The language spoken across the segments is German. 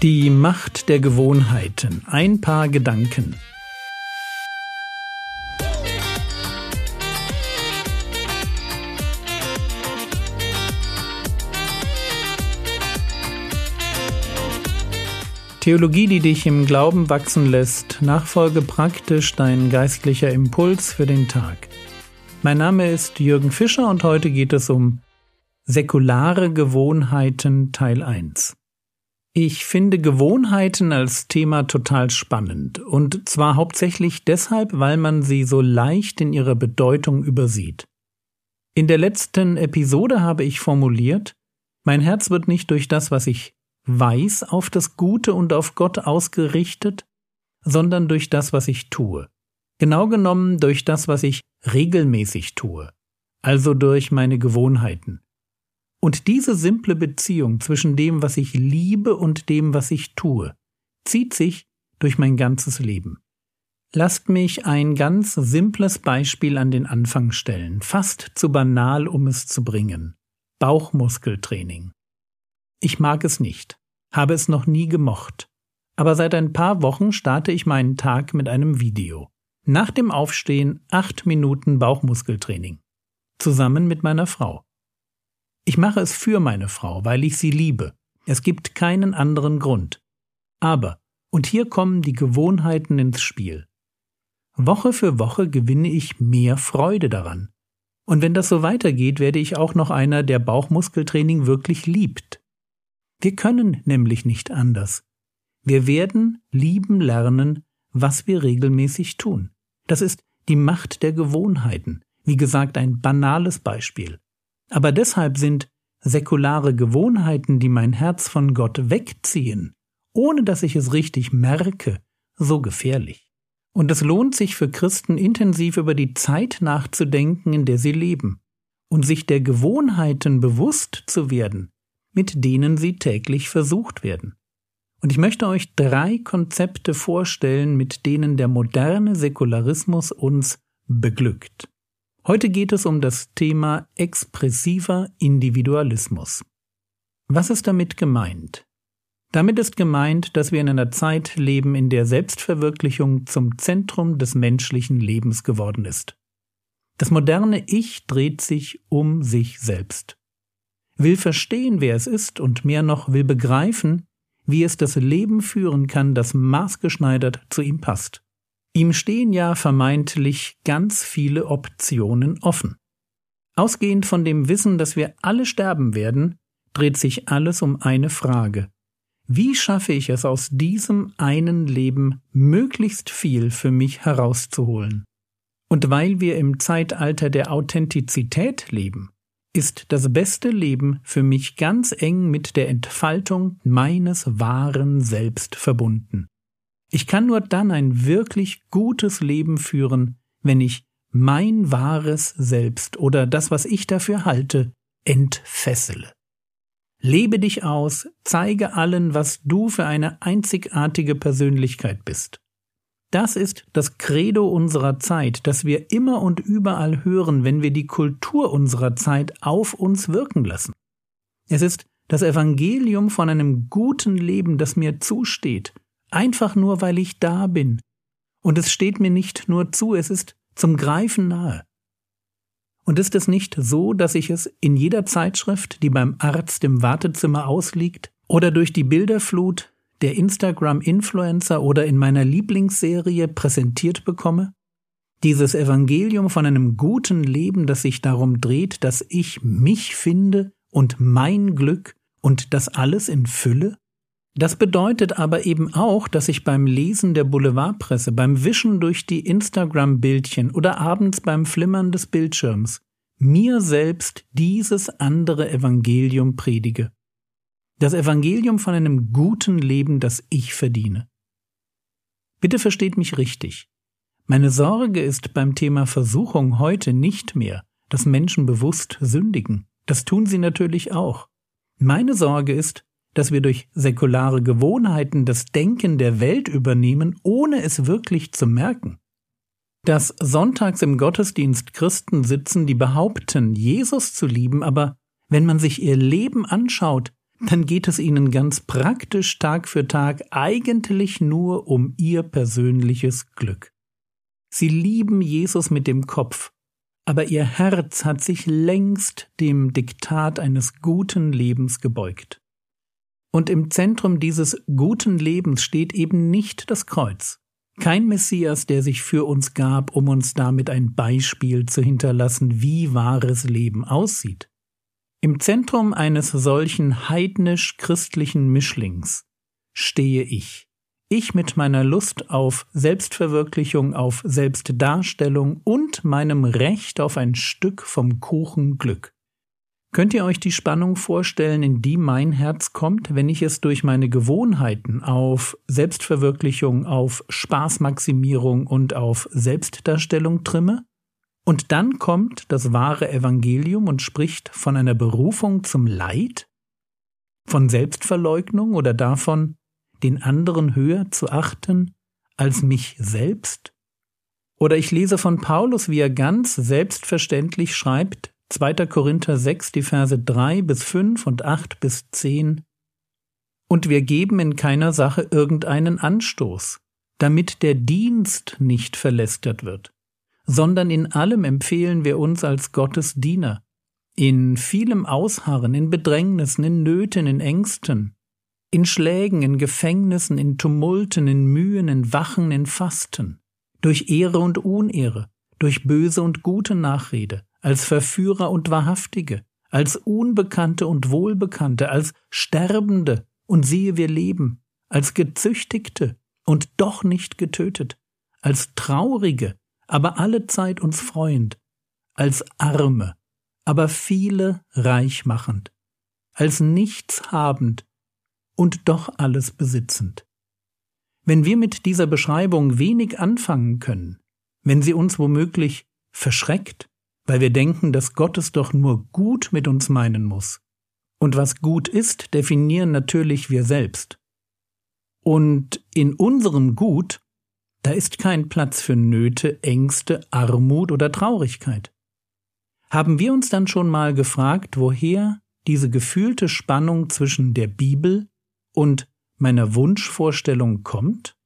Die Macht der Gewohnheiten. Ein paar Gedanken. Theologie, die dich im Glauben wachsen lässt, Nachfolge praktisch dein geistlicher Impuls für den Tag. Mein Name ist Jürgen Fischer und heute geht es um säkulare Gewohnheiten Teil 1. Ich finde Gewohnheiten als Thema total spannend, und zwar hauptsächlich deshalb, weil man sie so leicht in ihrer Bedeutung übersieht. In der letzten Episode habe ich formuliert, mein Herz wird nicht durch das, was ich weiß, auf das Gute und auf Gott ausgerichtet, sondern durch das, was ich tue. Genau genommen durch das, was ich regelmäßig tue, also durch meine Gewohnheiten. Und diese simple Beziehung zwischen dem, was ich liebe und dem, was ich tue, zieht sich durch mein ganzes Leben. Lasst mich ein ganz simples Beispiel an den Anfang stellen, fast zu banal, um es zu bringen. Bauchmuskeltraining. Ich mag es nicht, habe es noch nie gemocht, aber seit ein paar Wochen starte ich meinen Tag mit einem Video. Nach dem Aufstehen acht Minuten Bauchmuskeltraining. Zusammen mit meiner Frau. Ich mache es für meine Frau, weil ich sie liebe. Es gibt keinen anderen Grund. Aber, und hier kommen die Gewohnheiten ins Spiel. Woche für Woche gewinne ich mehr Freude daran. Und wenn das so weitergeht, werde ich auch noch einer, der Bauchmuskeltraining wirklich liebt. Wir können nämlich nicht anders. Wir werden lieben lernen, was wir regelmäßig tun. Das ist die Macht der Gewohnheiten. Wie gesagt, ein banales Beispiel. Aber deshalb sind säkulare Gewohnheiten, die mein Herz von Gott wegziehen, ohne dass ich es richtig merke, so gefährlich. Und es lohnt sich für Christen intensiv über die Zeit nachzudenken, in der sie leben, und sich der Gewohnheiten bewusst zu werden, mit denen sie täglich versucht werden. Und ich möchte euch drei Konzepte vorstellen, mit denen der moderne Säkularismus uns beglückt. Heute geht es um das Thema expressiver Individualismus. Was ist damit gemeint? Damit ist gemeint, dass wir in einer Zeit leben, in der Selbstverwirklichung zum Zentrum des menschlichen Lebens geworden ist. Das moderne Ich dreht sich um sich selbst, will verstehen, wer es ist und mehr noch will begreifen, wie es das Leben führen kann, das maßgeschneidert zu ihm passt. Ihm stehen ja vermeintlich ganz viele Optionen offen. Ausgehend von dem Wissen, dass wir alle sterben werden, dreht sich alles um eine Frage. Wie schaffe ich es aus diesem einen Leben möglichst viel für mich herauszuholen? Und weil wir im Zeitalter der Authentizität leben, ist das beste Leben für mich ganz eng mit der Entfaltung meines wahren Selbst verbunden. Ich kann nur dann ein wirklich gutes Leben führen, wenn ich mein wahres Selbst oder das, was ich dafür halte, entfessele. Lebe dich aus, zeige allen, was du für eine einzigartige Persönlichkeit bist. Das ist das Credo unserer Zeit, das wir immer und überall hören, wenn wir die Kultur unserer Zeit auf uns wirken lassen. Es ist das Evangelium von einem guten Leben, das mir zusteht, einfach nur weil ich da bin. Und es steht mir nicht nur zu, es ist zum Greifen nahe. Und ist es nicht so, dass ich es in jeder Zeitschrift, die beim Arzt im Wartezimmer ausliegt, oder durch die Bilderflut der Instagram-Influencer oder in meiner Lieblingsserie präsentiert bekomme? Dieses Evangelium von einem guten Leben, das sich darum dreht, dass ich mich finde und mein Glück und das alles in Fülle? Das bedeutet aber eben auch, dass ich beim Lesen der Boulevardpresse, beim Wischen durch die Instagram-Bildchen oder abends beim Flimmern des Bildschirms mir selbst dieses andere Evangelium predige. Das Evangelium von einem guten Leben, das ich verdiene. Bitte versteht mich richtig. Meine Sorge ist beim Thema Versuchung heute nicht mehr, dass Menschen bewusst sündigen. Das tun sie natürlich auch. Meine Sorge ist, dass wir durch säkulare Gewohnheiten das Denken der Welt übernehmen, ohne es wirklich zu merken. Dass sonntags im Gottesdienst Christen sitzen, die behaupten, Jesus zu lieben, aber wenn man sich ihr Leben anschaut, dann geht es ihnen ganz praktisch Tag für Tag eigentlich nur um ihr persönliches Glück. Sie lieben Jesus mit dem Kopf, aber ihr Herz hat sich längst dem Diktat eines guten Lebens gebeugt. Und im Zentrum dieses guten Lebens steht eben nicht das Kreuz, kein Messias, der sich für uns gab, um uns damit ein Beispiel zu hinterlassen, wie wahres Leben aussieht. Im Zentrum eines solchen heidnisch-christlichen Mischlings stehe ich. Ich mit meiner Lust auf Selbstverwirklichung, auf Selbstdarstellung und meinem Recht auf ein Stück vom Kuchen Glück. Könnt ihr euch die Spannung vorstellen, in die mein Herz kommt, wenn ich es durch meine Gewohnheiten auf Selbstverwirklichung, auf Spaßmaximierung und auf Selbstdarstellung trimme? Und dann kommt das wahre Evangelium und spricht von einer Berufung zum Leid? Von Selbstverleugnung oder davon, den anderen höher zu achten als mich selbst? Oder ich lese von Paulus, wie er ganz selbstverständlich schreibt, 2. Korinther 6, die Verse 3 bis 5 und 8 bis 10. Und wir geben in keiner Sache irgendeinen Anstoß, damit der Dienst nicht verlästert wird, sondern in allem empfehlen wir uns als Gottes Diener, in vielem Ausharren, in Bedrängnissen, in Nöten, in Ängsten, in Schlägen, in Gefängnissen, in Tumulten, in Mühen, in Wachen, in Fasten, durch Ehre und Unehre, durch böse und gute Nachrede, als Verführer und Wahrhaftige, als Unbekannte und Wohlbekannte, als Sterbende. Und siehe wir leben, als Gezüchtigte und doch nicht getötet, als Traurige, aber alle Zeit uns freuend, als Arme, aber viele reich machend, als nichts habend und doch alles besitzend. Wenn wir mit dieser Beschreibung wenig anfangen können, wenn sie uns womöglich verschreckt, weil wir denken, dass Gott es doch nur gut mit uns meinen muss. Und was gut ist, definieren natürlich wir selbst. Und in unserem Gut, da ist kein Platz für Nöte, Ängste, Armut oder Traurigkeit. Haben wir uns dann schon mal gefragt, woher diese gefühlte Spannung zwischen der Bibel und meiner Wunschvorstellung kommt?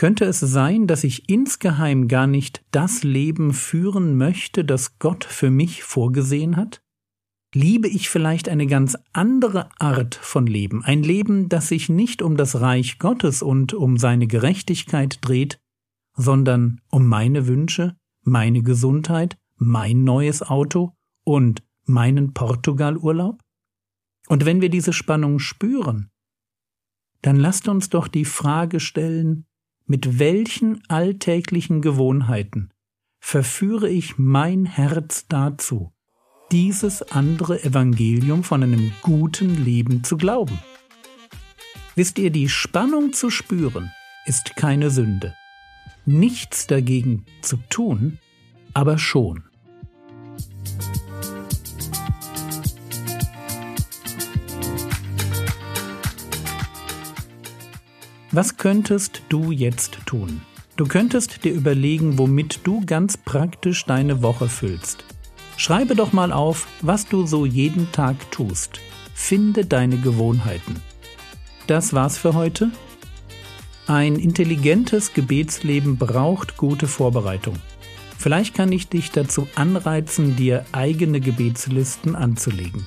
Könnte es sein, dass ich insgeheim gar nicht das Leben führen möchte, das Gott für mich vorgesehen hat? Liebe ich vielleicht eine ganz andere Art von Leben, ein Leben, das sich nicht um das Reich Gottes und um seine Gerechtigkeit dreht, sondern um meine Wünsche, meine Gesundheit, mein neues Auto und meinen Portugalurlaub? Und wenn wir diese Spannung spüren, dann lasst uns doch die Frage stellen, mit welchen alltäglichen Gewohnheiten verführe ich mein Herz dazu, dieses andere Evangelium von einem guten Leben zu glauben? Wisst ihr, die Spannung zu spüren ist keine Sünde. Nichts dagegen zu tun, aber schon. Was könntest du jetzt tun? Du könntest dir überlegen, womit du ganz praktisch deine Woche füllst. Schreibe doch mal auf, was du so jeden Tag tust. Finde deine Gewohnheiten. Das war's für heute. Ein intelligentes Gebetsleben braucht gute Vorbereitung. Vielleicht kann ich dich dazu anreizen, dir eigene Gebetslisten anzulegen.